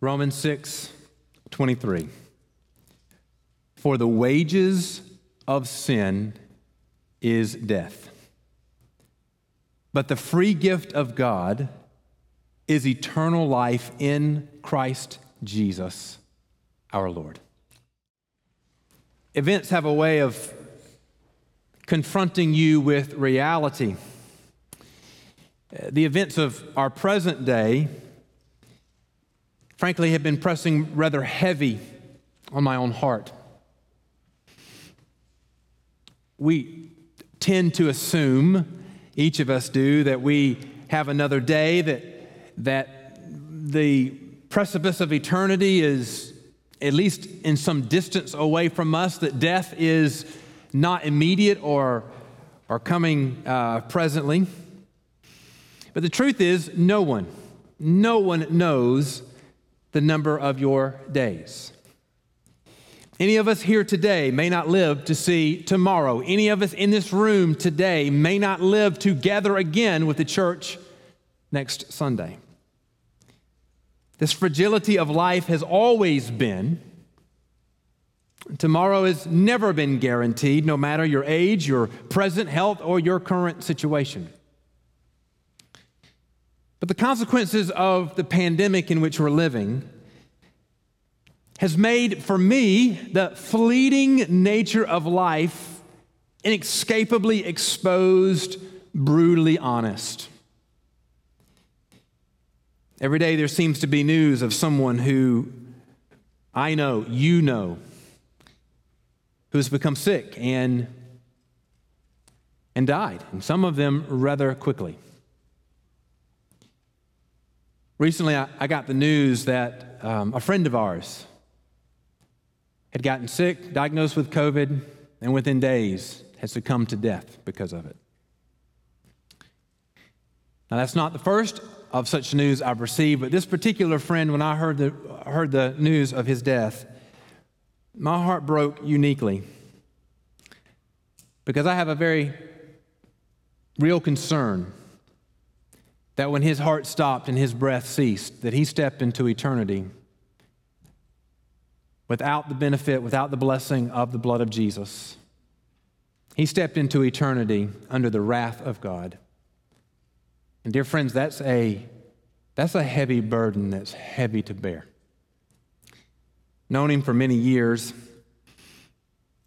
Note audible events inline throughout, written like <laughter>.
Romans 6 23. For the wages of sin is death. But the free gift of God is eternal life in Christ Jesus our Lord. Events have a way of confronting you with reality. Uh, the events of our present day, frankly, have been pressing rather heavy on my own heart. We tend to assume, each of us do, that we have another day, that, that the precipice of eternity is at least in some distance away from us, that death is not immediate or, or coming uh, presently. But the truth is, no one, no one knows the number of your days. Any of us here today may not live to see tomorrow. Any of us in this room today may not live to gather again with the church next Sunday. This fragility of life has always been. Tomorrow has never been guaranteed, no matter your age, your present health, or your current situation. But the consequences of the pandemic in which we're living has made for me the fleeting nature of life inescapably exposed, brutally honest. Every day there seems to be news of someone who I know, you know, who has become sick and, and died, and some of them rather quickly. Recently, I, I got the news that um, a friend of ours had gotten sick, diagnosed with COVID, and within days had succumbed to death because of it. Now, that's not the first of such news I've received, but this particular friend, when I heard the, heard the news of his death, my heart broke uniquely because I have a very real concern that when his heart stopped and his breath ceased, that he stepped into eternity without the benefit, without the blessing of the blood of Jesus. He stepped into eternity under the wrath of God. And dear friends, that's a that's a heavy burden that's heavy to bear. Known him for many years.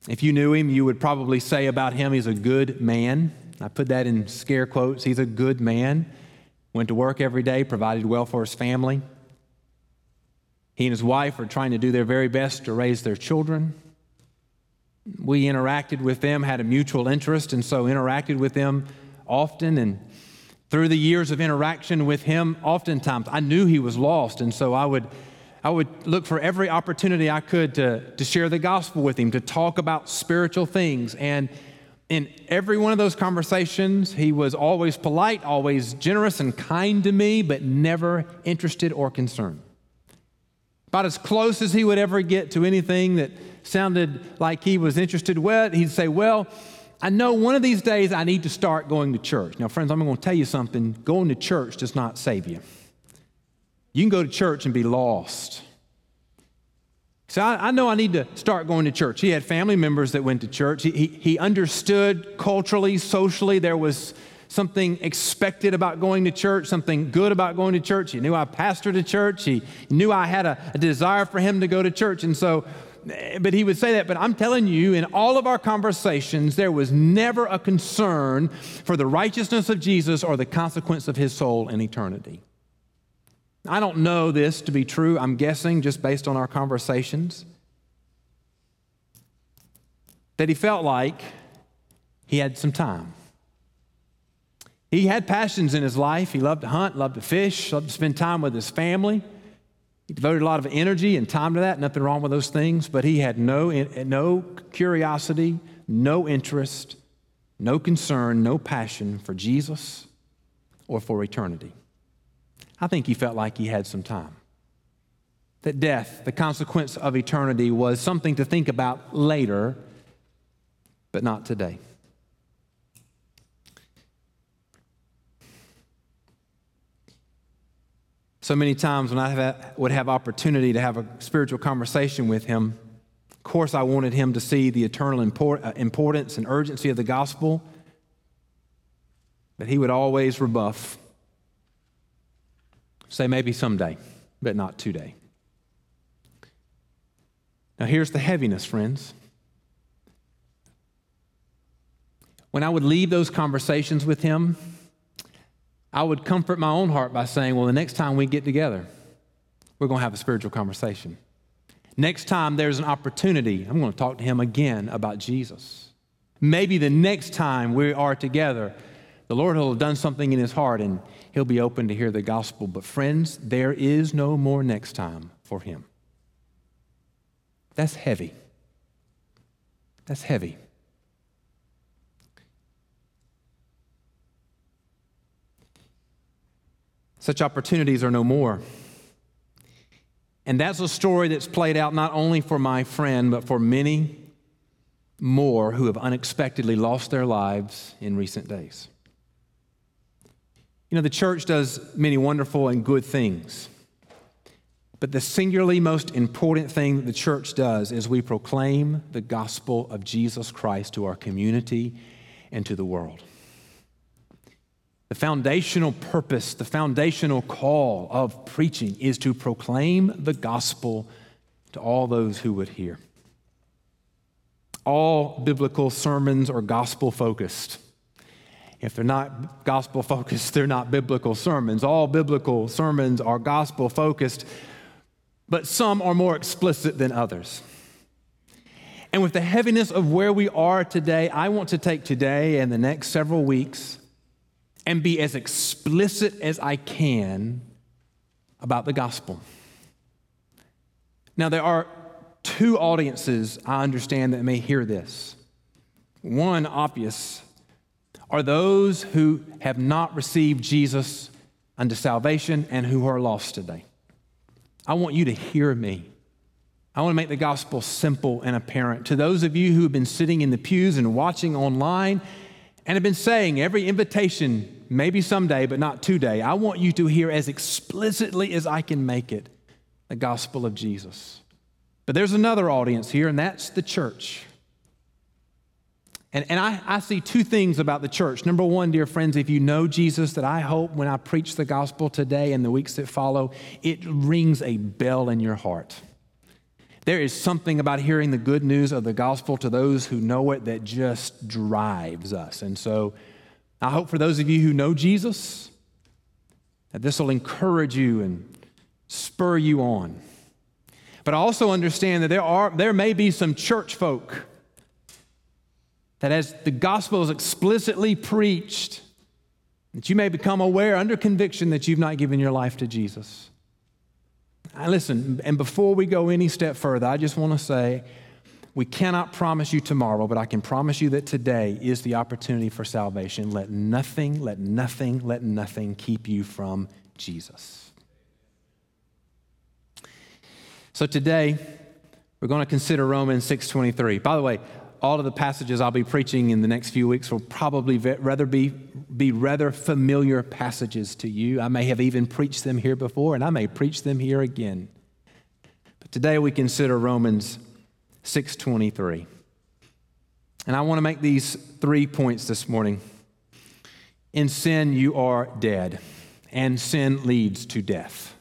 If you knew him, you would probably say about him he's a good man. I put that in scare quotes. He's a good man. Went to work every day, provided well for his family. He and his wife are trying to do their very best to raise their children. We interacted with them, had a mutual interest, and so interacted with them often. And through the years of interaction with him, oftentimes I knew he was lost, and so I would. I would look for every opportunity I could to, to share the gospel with him, to talk about spiritual things. And in every one of those conversations, he was always polite, always generous and kind to me, but never interested or concerned. About as close as he would ever get to anything that sounded like he was interested with, he'd say, Well, I know one of these days I need to start going to church. Now, friends, I'm going to tell you something. Going to church does not save you. You can go to church and be lost. So I, I, know I need to start going to church. He had family members that went to church. He, he, he understood culturally, socially, there was something expected about going to church, something good about going to church. He knew I pastored a church. He knew I had a, a desire for him to go to church. And so, eh, but he would say that. But I'm telling you, in all of our conversations, there was never a concern for the righteousness of Jesus or the consequence of his soul in eternity. I don't know this to be true. I'm guessing just based on our conversations that he felt like he had some time. He had passions in his life. He loved to hunt, loved to fish, loved to spend time with his family. He devoted a lot of energy and time to that. Nothing wrong with those things, but he had no, no curiosity, no interest, no concern, no passion for Jesus or for eternity. I think he felt like he had some time. That death, the consequence of eternity, was something to think about later, but not today. So many times when I would have opportunity to have a spiritual conversation with him, of course, I wanted him to see the eternal uh, importance and urgency of the gospel, but he would always rebuff, say maybe someday, but not today. Now, here's the heaviness, friends. When I would leave those conversations with him, I would comfort my own heart by saying, Well, the next time we get together, we're going to have a spiritual conversation. Next time there's an opportunity, I'm going to talk to him again about Jesus. Maybe the next time we are together, the Lord will have done something in his heart and he'll be open to hear the gospel. But, friends, there is no more next time for him. That's heavy. That's heavy. Such opportunities are no more. And that's a story that's played out not only for my friend, but for many more who have unexpectedly lost their lives in recent days. You know, the church does many wonderful and good things. But the singularly most important thing that the church does is we proclaim the gospel of Jesus Christ to our community and to the world. The foundational purpose, the foundational call of preaching is to proclaim the gospel to all those who would hear. All biblical sermons are gospel focused. If they're not gospel focused, <laughs> they're not biblical sermons. All biblical sermons are gospel focused, but some are more explicit than others. And with the heaviness of where we are today, I want to take today and the next several weeks and be as explicit as I can about the gospel. Now, there are two audiences I understand that may hear this. One, obvious, are those who have not received Jesus unto salvation and who are lost today. I want you to hear me. I want to make the gospel simple and apparent. To those of you who have been sitting in the pews and watching online and have been saying every invitation maybe someday, but not today, I want you to hear as explicitly as I can make it the gospel of Jesus. But there's another audience here, and that's the church. And, and I, I see two things about the church. Number one, dear friends, if you know Jesus, that I hope when I preach the gospel today and the weeks that follow, it rings a bell in your heart. There is something about hearing the good news of the gospel to those who know it that just drives us. And so I hope for those of you who know Jesus that this will encourage you and spur you on. But I also understand that there, are, there may be some church folk that as the gospel is explicitly preached, that you may become aware under conviction that you've not given your life to Jesus. Now, listen, and before we go any step further, I just want to say we cannot promise you tomorrow, but I can promise you that today is the opportunity for salvation. Let nothing, let nothing, let nothing keep you from Jesus. So today, we're going to consider Romans 6:23. By the way, all of the passages I'll be preaching in the next few weeks will probably rather be, be rather familiar passages to you. I may have even preached them here before, and I may preach them here again. But today we consider Romans 623. And I want to make these three points this morning. In sin, you are dead, and sin leads to death.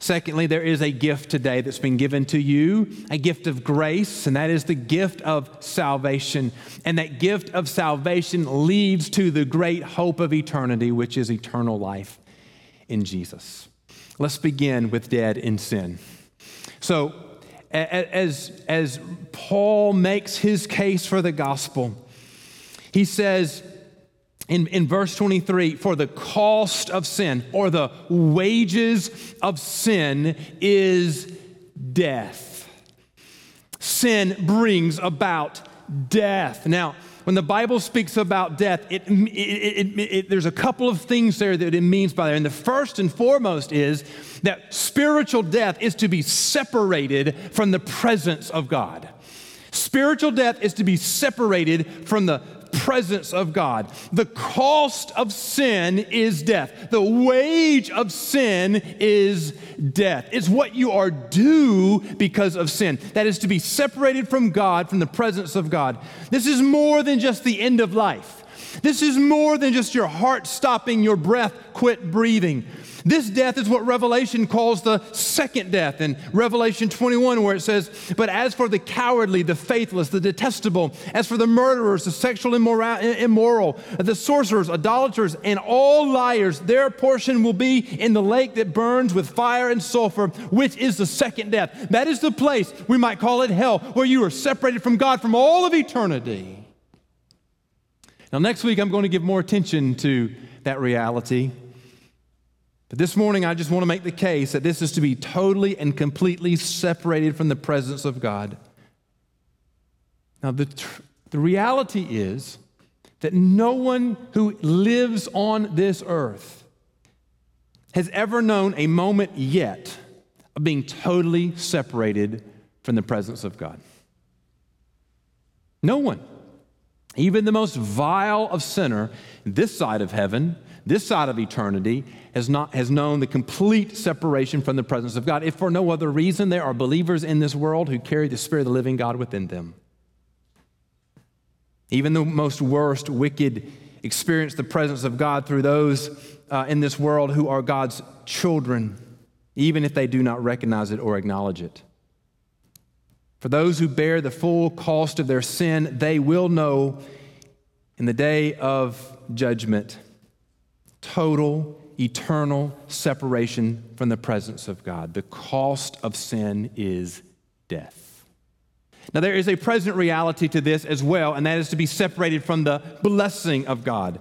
Secondly, there is a gift today that's been given to you, a gift of grace, and that is the gift of salvation. And that gift of salvation leads to the great hope of eternity, which is eternal life in Jesus. Let's begin with dead in sin. So, as, as Paul makes his case for the gospel, he says in, in verse 23 for the cost of sin or the wages of sin is death. Sin brings about death. Now, when the Bible speaks about death, it, it, it, there's a couple of things there that it means by that. And the first and foremost is that spiritual death is to be separated from the presence of God. Spiritual death is to be separated from the presence of God. The cost of sin is death. The wage of sin is death. It's what you are due because of sin. That is to be separated from God, from the presence of God. This is more than just the end of life. This is more than just your heart stopping, your breath quit breathing. This death is what Revelation calls the second death in Revelation 21, where it says, But as for the cowardly, the faithless, the detestable, as for the murderers, the sexual immoral, immoral, the sorcerers, idolaters, and all liars, their portion will be in the lake that burns with fire and sulfur, which is the second death. That is the place, we might call it hell, where you are separated from God from all of eternity. Now, next week, I'm going to give more attention to that reality. But this morning, I just want to make the case that this is to be totally and completely separated from the presence of God. Now, the, tr- the reality is that no one who lives on this earth has ever known a moment yet of being totally separated from the presence of God. No one. Even the most vile of sinner this side of heaven this side of eternity has, not, has known the complete separation from the presence of God. If for no other reason, there are believers in this world who carry the Spirit of the living God within them. Even the most worst, wicked experience the presence of God through those uh, in this world who are God's children, even if they do not recognize it or acknowledge it. For those who bear the full cost of their sin, they will know in the day of judgment total, eternal separation from the presence of God. The cost of sin is death. Now, there is a present reality to this as well, and that is to be separated from the blessing of God.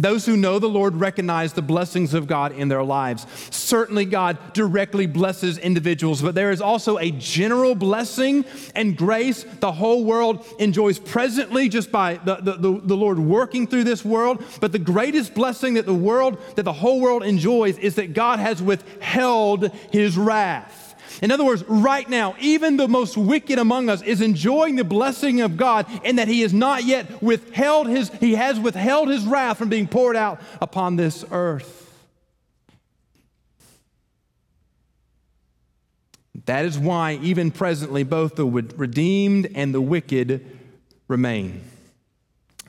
Those who know the Lord recognize the blessings of God in their lives. Certainly, God directly blesses individuals, but there is also a general blessing and grace the whole world enjoys presently just by the, the, the, the Lord working through this world. But the greatest blessing that the world, that the whole world enjoys, is that God has withheld his wrath. In other words, right now, even the most wicked among us is enjoying the blessing of God and that he has not yet withheld his, he has withheld his wrath from being poured out upon this earth. That is why, even presently, both the redeemed and the wicked remain.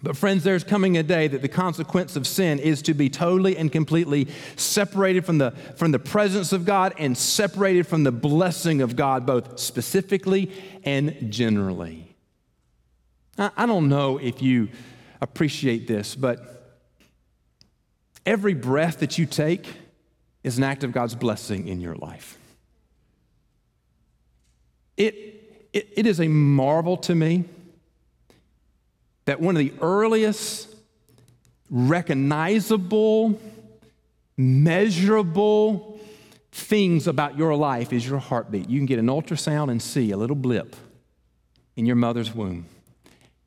But, friends, there's coming a day that the consequence of sin is to be totally and completely separated from the, from the presence of God and separated from the blessing of God, both specifically and generally. I, I don't know if you appreciate this, but every breath that you take is an act of God's blessing in your life. It, it, it is a marvel to me that one of the earliest recognizable, measurable things about your life is your heartbeat. You can get an ultrasound and see a little blip in your mother's womb.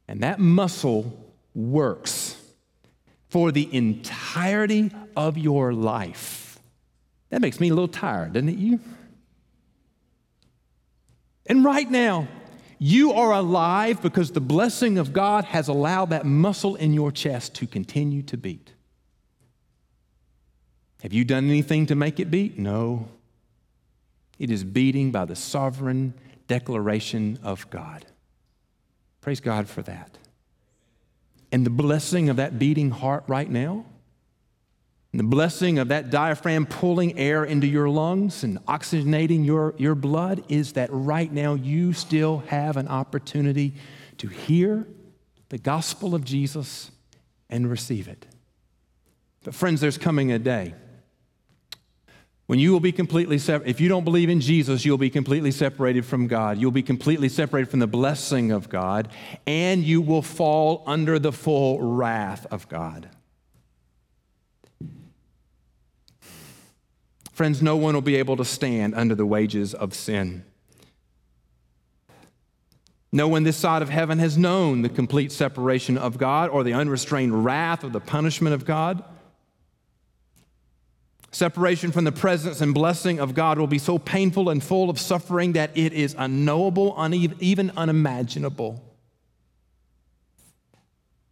And that muscle works for the entirety of your life. That makes me a little tired, doesn't it, you? And right now, you are alive because the blessing of God has allowed that muscle in your chest to continue to beat. Have you done anything to make it beat? No. It is beating by the sovereign declaration of God. Praise God for that. And the blessing of that beating heart right now the blessing of that diaphragm pulling air into your lungs and oxygenating your, your blood is that right now you still have an opportunity to hear the gospel of Jesus and receive it. But, friends, there's coming a day when you will be completely separated. If you don't believe in Jesus, you'll be completely separated from God. You'll be completely separated from the blessing of God, and you will fall under the full wrath of God. Friends, no one will be able to stand under the wages of sin. No one this side of heaven has known the complete separation of God or the unrestrained wrath or the punishment of God. Separation from the presence and blessing of God will be so painful and full of suffering that it is unknowable, even unimaginable.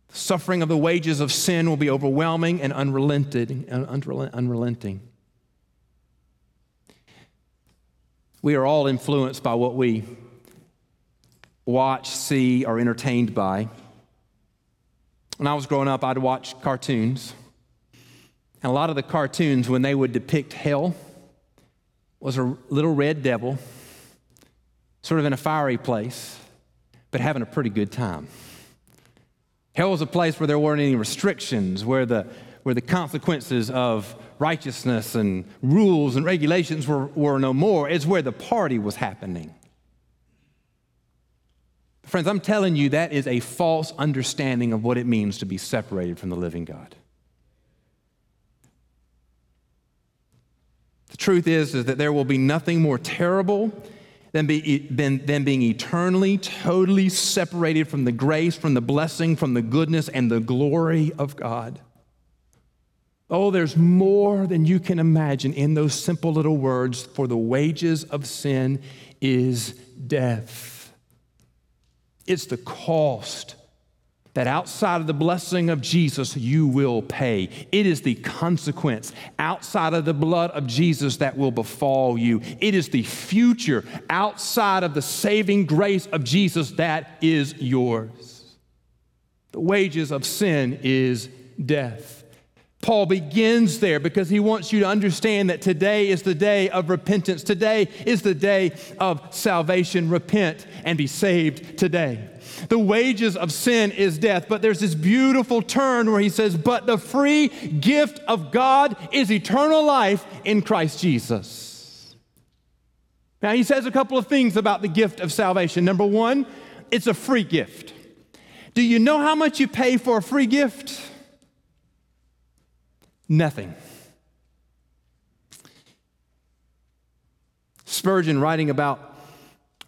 The suffering of the wages of sin will be overwhelming and unrelenting. unrelenting. We are all influenced by what we watch, see, or entertained by. When I was growing up, I'd watch cartoons. And a lot of the cartoons, when they would depict hell, was a little red devil, sort of in a fiery place, but having a pretty good time. Hell was a place where there weren't any restrictions, where the, where the consequences of righteousness and rules and regulations were, were no more. It's where the party was happening. Friends, I'm telling you, that is a false understanding of what it means to be separated from the living God. The truth is, is that there will be nothing more terrible than, be, than, than being eternally, totally separated from the grace, from the blessing, from the goodness, and the glory of God. Oh, there's more than you can imagine in those simple little words for the wages of sin is death. It's the cost that outside of the blessing of Jesus, you will pay. It is the consequence outside of the blood of Jesus that will befall you. It is the future outside of the saving grace of Jesus that is yours. The wages of sin is death. Paul begins there because he wants you to understand that today is the day of repentance. Today is the day of salvation. Repent and be saved today. The wages of sin is death, but there's this beautiful turn where he says, But the free gift of God is eternal life in Christ Jesus. Now, he says a couple of things about the gift of salvation. Number one, it's a free gift. Do you know how much you pay for a free gift? Nothing. Spurgeon, writing about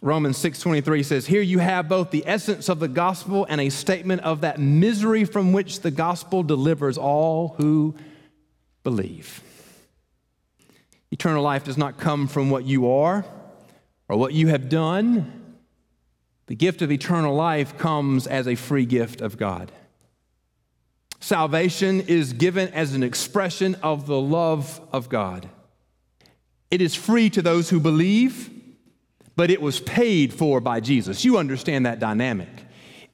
Romans 6:23 says, "Here you have both the essence of the gospel and a statement of that misery from which the gospel delivers all who believe." Eternal life does not come from what you are or what you have done. The gift of eternal life comes as a free gift of God. Salvation is given as an expression of the love of God. It is free to those who believe, but it was paid for by Jesus. You understand that dynamic.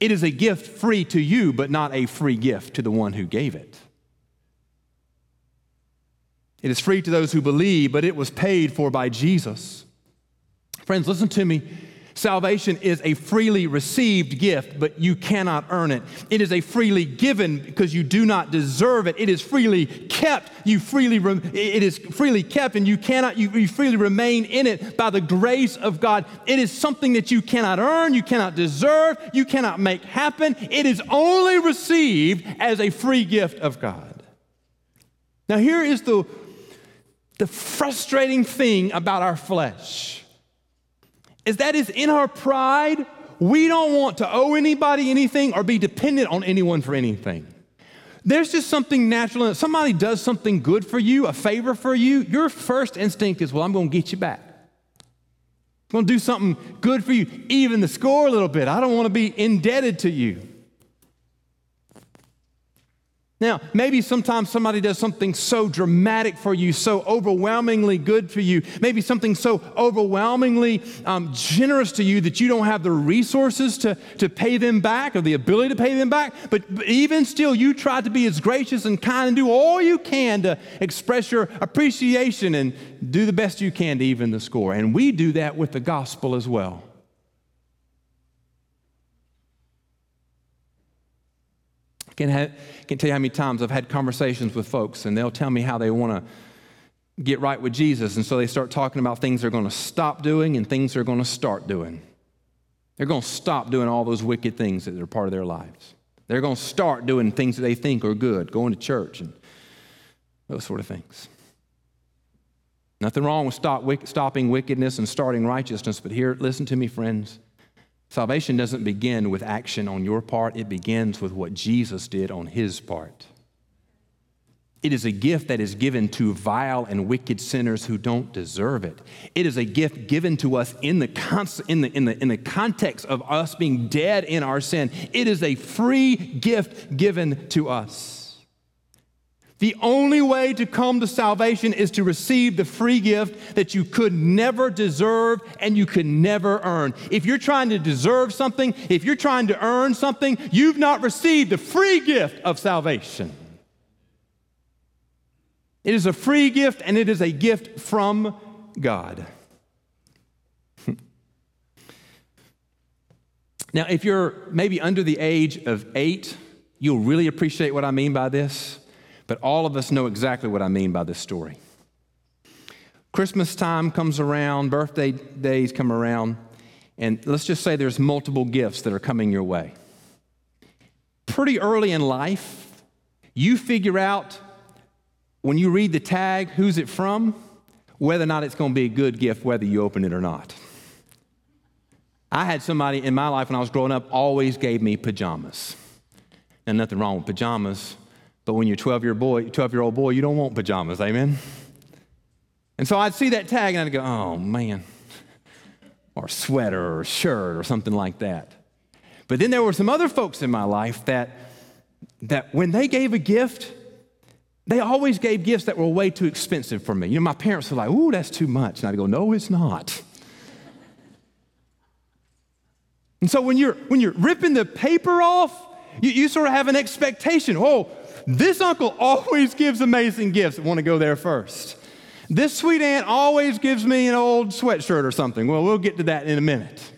It is a gift free to you, but not a free gift to the one who gave it. It is free to those who believe, but it was paid for by Jesus. Friends, listen to me. Salvation is a freely received gift, but you cannot earn it. It is a freely given because you do not deserve it. It is freely kept. You freely it is freely kept, and you cannot you, you freely remain in it by the grace of God. It is something that you cannot earn, you cannot deserve, you cannot make happen. It is only received as a free gift of God. Now, here is the, the frustrating thing about our flesh is that is in our pride, we don't want to owe anybody anything or be dependent on anyone for anything. There's just something natural. If somebody does something good for you, a favor for you, your first instinct is, well, I'm going to get you back. I'm going to do something good for you, even the score a little bit. I don't want to be indebted to you. Now, maybe sometimes somebody does something so dramatic for you, so overwhelmingly good for you, maybe something so overwhelmingly um, generous to you that you don't have the resources to, to pay them back or the ability to pay them back. But, but even still, you try to be as gracious and kind and do all you can to express your appreciation and do the best you can to even the score. And we do that with the gospel as well. Can, have, can tell you how many times I've had conversations with folks and they'll tell me how they want to get right with Jesus. And so they start talking about things they're going to stop doing and things they're going to start doing. They're going to stop doing all those wicked things that are part of their lives. They're going to start doing things that they think are good, going to church and those sort of things. Nothing wrong with stop, stopping wickedness and starting righteousness, but here, listen to me, friends. Salvation doesn't begin with action on your part, it begins with what Jesus did on his part. It is a gift that is given to vile and wicked sinners who don't deserve it. It is a gift given to us in the, con- in, the, in, the, in the context of us being dead in our sin. It is a free gift given to us. The only way to come to salvation is to receive the free gift that you could never deserve and you could never earn. If you're trying to deserve something, if you're trying to earn something, you've not received the free gift of salvation. It is a free gift and it is a gift from God. <laughs> now, if you're maybe under the age of eight, you'll really appreciate what I mean by this. But all of us know exactly what I mean by this story. Christmas time comes around, birthday days come around, and let's just say there's multiple gifts that are coming your way. Pretty early in life, you figure out when you read the tag who's it from, whether or not it's going to be a good gift, whether you open it or not. I had somebody in my life when I was growing up always gave me pajamas. And nothing wrong with pajamas, but when you're 12 year boy, 12 year old boy, you don't want pajamas, amen? And so I'd see that tag and I'd go, oh man, or sweater or shirt or something like that. But then there were some other folks in my life that, that when they gave a gift, they always gave gifts that were way too expensive for me. You know, my parents were like, ooh, that's too much. And I'd go, no, it's not. And so when you're, when you're ripping the paper off, you, you sort of have an expectation. Oh, this uncle always gives amazing gifts. I want to go there first. This sweet aunt always gives me an old sweatshirt or something. Well, we'll get to that in a minute.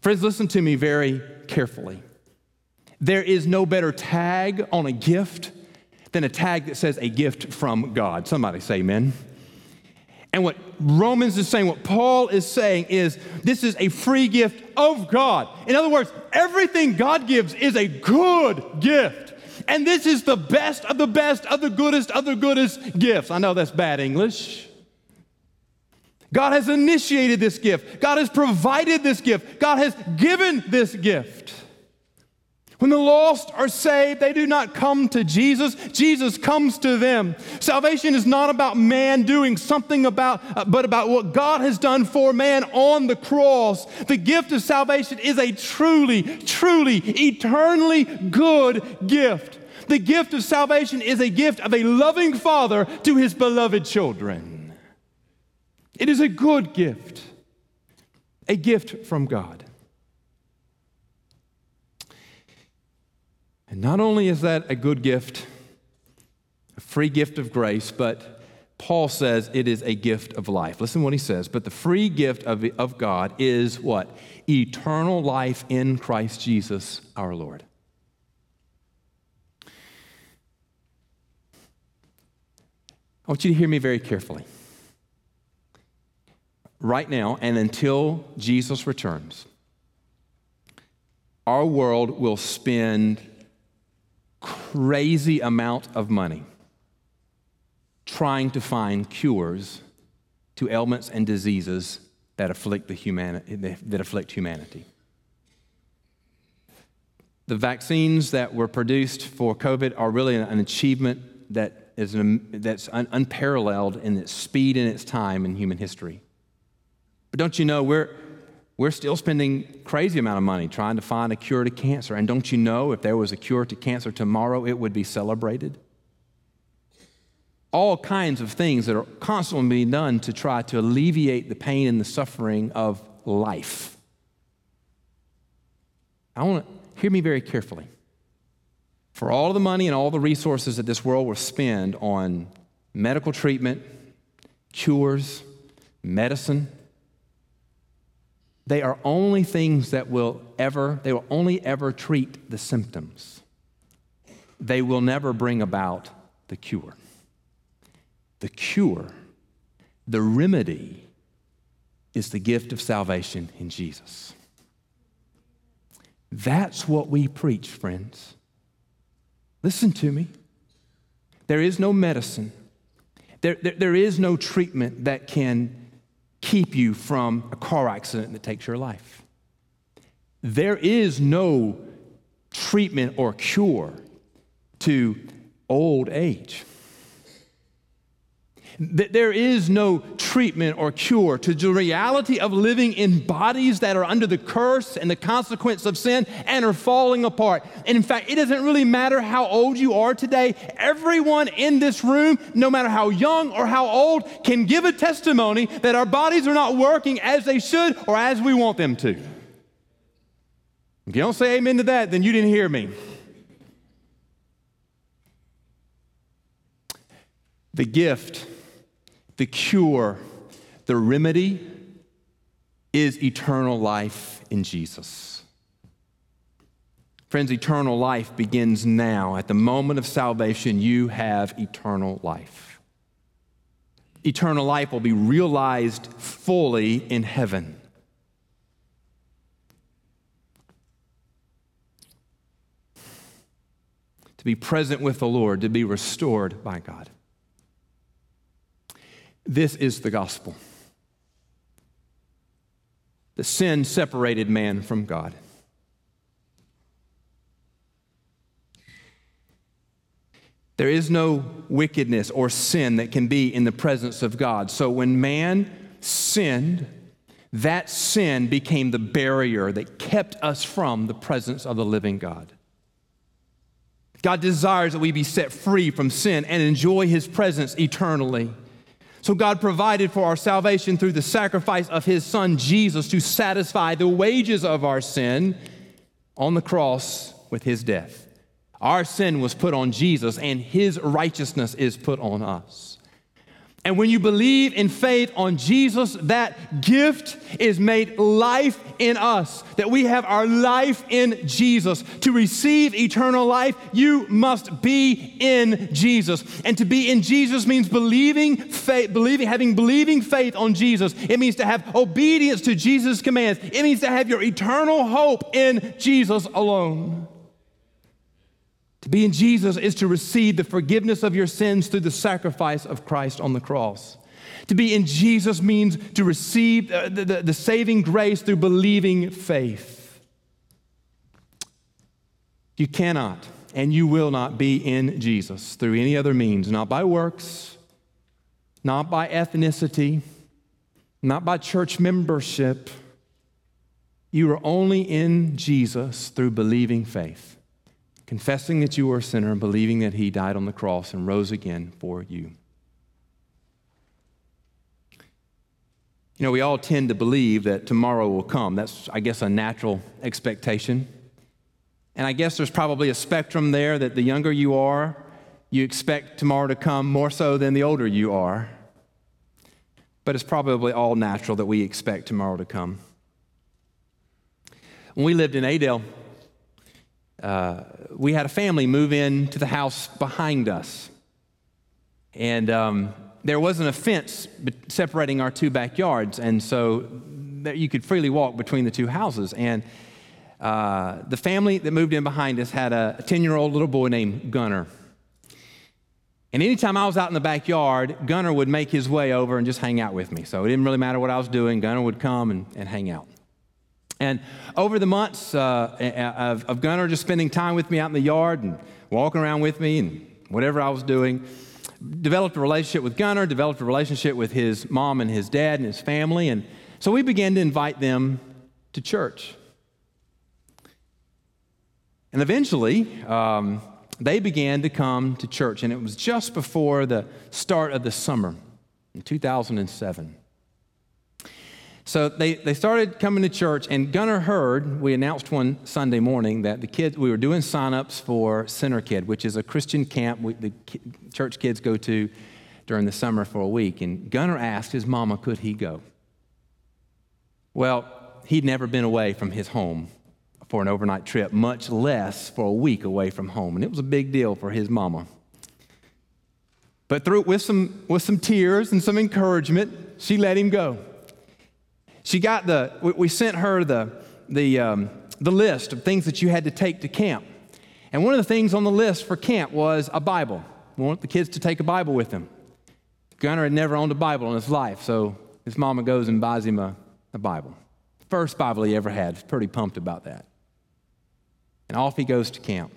Friends, listen to me very carefully. There is no better tag on a gift than a tag that says a gift from God. Somebody say amen. And what Romans is saying, what Paul is saying is this is a free gift of God. In other words, everything God gives is a good gift. And this is the best of the best of the goodest of the goodest gifts. I know that's bad English. God has initiated this gift. God has provided this gift. God has given this gift. When the lost are saved, they do not come to Jesus. Jesus comes to them. Salvation is not about man doing something about, uh, but about what God has done for man on the cross. The gift of salvation is a truly, truly, eternally good gift. The gift of salvation is a gift of a loving father to his beloved children. It is a good gift, a gift from God. And not only is that a good gift, a free gift of grace, but Paul says it is a gift of life. Listen what he says. But the free gift of, of God is what? Eternal life in Christ Jesus our Lord. I want you to hear me very carefully. Right now, and until Jesus returns, our world will spend crazy amount of money trying to find cures to ailments and diseases that afflict, the humani- that afflict humanity. The vaccines that were produced for COVID are really an achievement that is an, that's un, unparalleled in its speed and its time in human history. But don't you know, we're, we're still spending crazy amount of money trying to find a cure to cancer. And don't you know, if there was a cure to cancer tomorrow, it would be celebrated? All kinds of things that are constantly being done to try to alleviate the pain and the suffering of life. I want to hear me very carefully. For all the money and all the resources that this world will spend on medical treatment, cures, medicine, they are only things that will ever, they will only ever treat the symptoms. They will never bring about the cure. The cure, the remedy, is the gift of salvation in Jesus. That's what we preach, friends. Listen to me. There is no medicine, there, there, there is no treatment that can keep you from a car accident that takes your life. There is no treatment or cure to old age. That there is no treatment or cure to the reality of living in bodies that are under the curse and the consequence of sin and are falling apart. And in fact, it doesn't really matter how old you are today. Everyone in this room, no matter how young or how old, can give a testimony that our bodies are not working as they should or as we want them to. If you don't say amen to that, then you didn't hear me. The gift the cure, the remedy is eternal life in Jesus. Friends, eternal life begins now. At the moment of salvation, you have eternal life. Eternal life will be realized fully in heaven. To be present with the Lord, to be restored by God. This is the gospel. The sin separated man from God. There is no wickedness or sin that can be in the presence of God. So when man sinned, that sin became the barrier that kept us from the presence of the living God. God desires that we be set free from sin and enjoy his presence eternally. So God provided for our salvation through the sacrifice of his son Jesus to satisfy the wages of our sin on the cross with his death. Our sin was put on Jesus and his righteousness is put on us. And when you believe in faith on Jesus, that gift is made life in us, that we have our life in Jesus. To receive eternal life, you must be in Jesus. And to be in Jesus means believing faith, believing, having believing faith on Jesus. It means to have obedience to Jesus' commands. It means to have your eternal hope in Jesus alone. To be in Jesus is to receive the forgiveness of your sins through the sacrifice of Christ on the cross. To be in Jesus means to receive uh, the, the, the saving grace through believing faith. You cannot and you will not be in Jesus through any other means, not by works, not by ethnicity, not by church membership. You are only in Jesus through believing faith confessing that you are a sinner and believing that he died on the cross and rose again for you. You know, we all tend to believe that tomorrow will come. That's, I guess, a natural expectation. And I guess there's probably a spectrum there that the younger you are, you expect tomorrow to come more so than the older you are. But it's probably all natural that we expect tomorrow to come. When we lived in Adel, uh, we had a family move in to the house behind us. And um, there wasn't a fence separating our two backyards, and so you could freely walk between the two houses. And uh, the family that moved in behind us had a 10 year old little boy named Gunner. And anytime I was out in the backyard, Gunner would make his way over and just hang out with me. So it didn't really matter what I was doing, Gunner would come and, and hang out. And over the months uh, of, of Gunnar just spending time with me out in the yard and walking around with me and whatever I was doing, developed a relationship with Gunnar, developed a relationship with his mom and his dad and his family. And so we began to invite them to church. And eventually, um, they began to come to church. And it was just before the start of the summer in 2007. So they, they started coming to church, and Gunnar heard, we announced one Sunday morning that the kids, we were doing signups for CentriKid, which is a Christian camp we, the church kids go to during the summer for a week. And Gunnar asked his mama, could he go? Well, he'd never been away from his home for an overnight trip, much less for a week away from home. And it was a big deal for his mama. But through with some, with some tears and some encouragement, she let him go. She got the, we sent her the, the, um, the list of things that you had to take to camp. And one of the things on the list for camp was a Bible. We want the kids to take a Bible with them. Gunnar had never owned a Bible in his life, so his mama goes and buys him a, a Bible. First Bible he ever had. He's pretty pumped about that. And off he goes to camp.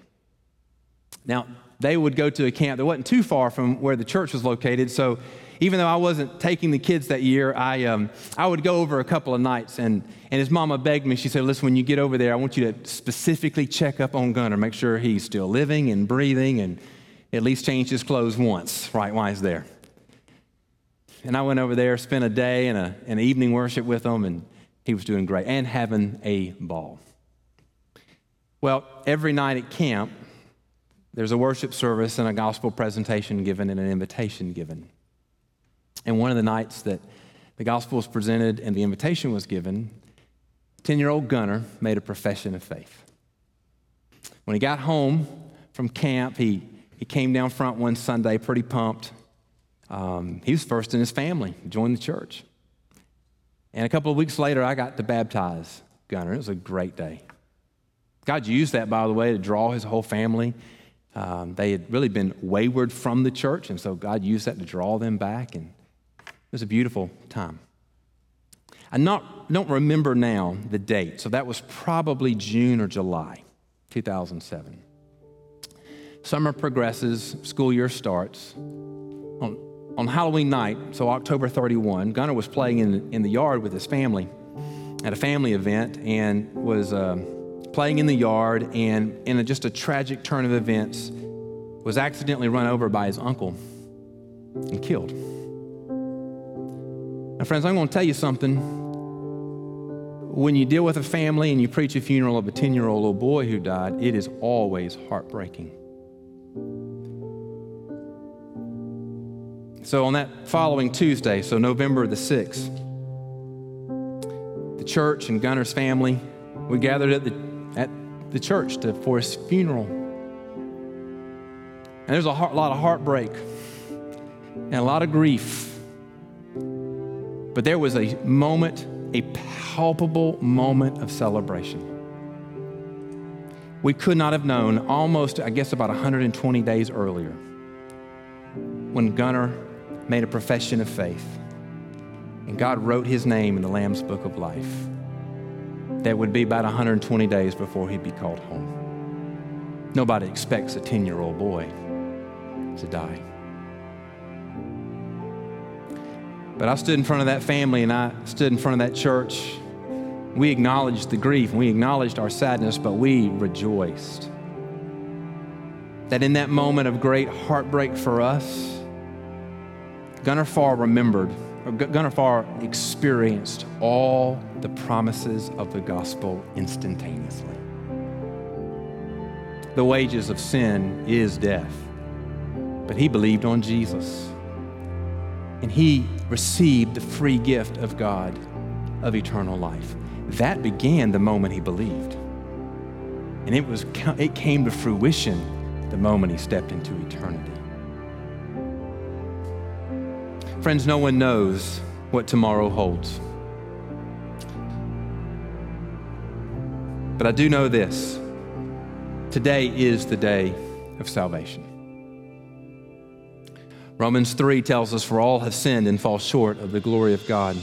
Now, they would go to a camp that wasn't too far from where the church was located. So even though I wasn't taking the kids that year, I, um, I would go over a couple of nights. And, and his mama begged me, she said, Listen, when you get over there, I want you to specifically check up on Gunner, make sure he's still living and breathing, and at least change his clothes once, right, while he's there. And I went over there, spent a day and a, an evening worship with him, and he was doing great and having a ball. Well, every night at camp, there's a worship service and a gospel presentation given and an invitation given. And one of the nights that the gospel was presented and the invitation was given, 10 year old Gunner made a profession of faith. When he got home from camp, he, he came down front one Sunday pretty pumped. Um, he was first in his family, joined the church. And a couple of weeks later, I got to baptize Gunner. It was a great day. God used that, by the way, to draw his whole family. Um, they had really been wayward from the church, and so God used that to draw them back. And it was a beautiful time. I not, don't remember now the date, so that was probably June or July 2007. Summer progresses, school year starts. On, on Halloween night, so October 31, Gunner was playing in, in the yard with his family at a family event and was uh, playing in the yard and in a, just a tragic turn of events was accidentally run over by his uncle and killed. Now, friends, I'm going to tell you something. When you deal with a family and you preach a funeral of a 10 year old little boy who died, it is always heartbreaking. So, on that following Tuesday, so November the 6th, the church and Gunner's family, we gathered at the, at the church to, for his funeral. And there's a lot of heartbreak and a lot of grief but there was a moment, a palpable moment of celebration. We could not have known almost, I guess, about 120 days earlier when Gunner made a profession of faith and God wrote his name in the Lamb's Book of Life. That would be about 120 days before he'd be called home. Nobody expects a 10 year old boy to die. But I stood in front of that family and I stood in front of that church. We acknowledged the grief we acknowledged our sadness, but we rejoiced. That in that moment of great heartbreak for us, Gunnar Farr remembered, or Gunnar Farr experienced all the promises of the gospel instantaneously. The wages of sin is death, but he believed on Jesus and he received the free gift of God of eternal life. That began the moment he believed. And it, was, it came to fruition the moment he stepped into eternity. Friends, no one knows what tomorrow holds. But I do know this today is the day of salvation. Romans 3 tells us, For all have sinned and fall short of the glory of God.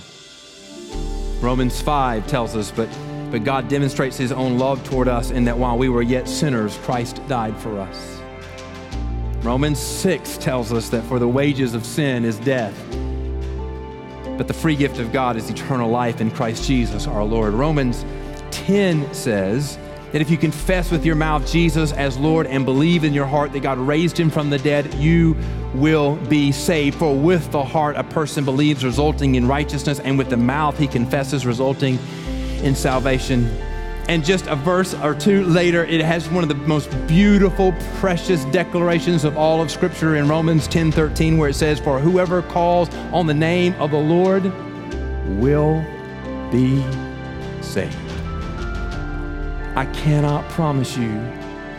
Romans 5 tells us, But, but God demonstrates his own love toward us in that while we were yet sinners, Christ died for us. Romans 6 tells us that for the wages of sin is death, but the free gift of God is eternal life in Christ Jesus our Lord. Romans 10 says, that if you confess with your mouth Jesus as Lord and believe in your heart that God raised him from the dead, you will be saved. For with the heart a person believes, resulting in righteousness, and with the mouth he confesses, resulting in salvation. And just a verse or two later, it has one of the most beautiful, precious declarations of all of Scripture in Romans 10 13, where it says, For whoever calls on the name of the Lord will be saved. I cannot promise you,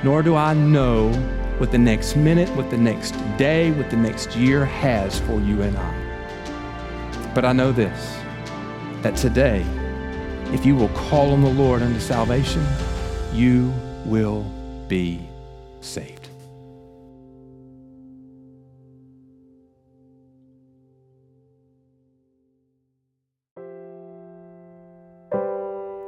nor do I know what the next minute, what the next day, what the next year has for you and I. But I know this that today, if you will call on the Lord unto salvation, you will be saved.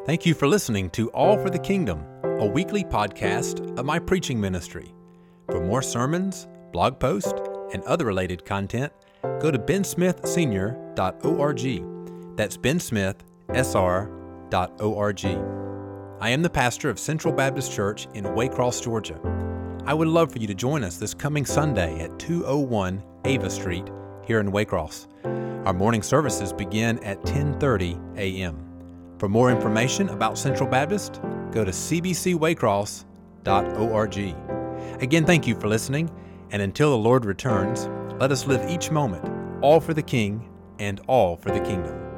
Thank you for listening to All for the Kingdom, a weekly podcast of my preaching ministry. For more sermons, blog posts, and other related content, go to bensmithsenior.org. That's bensmithsr.org. I am the pastor of Central Baptist Church in Waycross, Georgia. I would love for you to join us this coming Sunday at 201 Ava Street here in Waycross. Our morning services begin at 10:30 a.m. For more information about Central Baptist, go to cbcwaycross.org. Again, thank you for listening, and until the Lord returns, let us live each moment all for the King and all for the kingdom.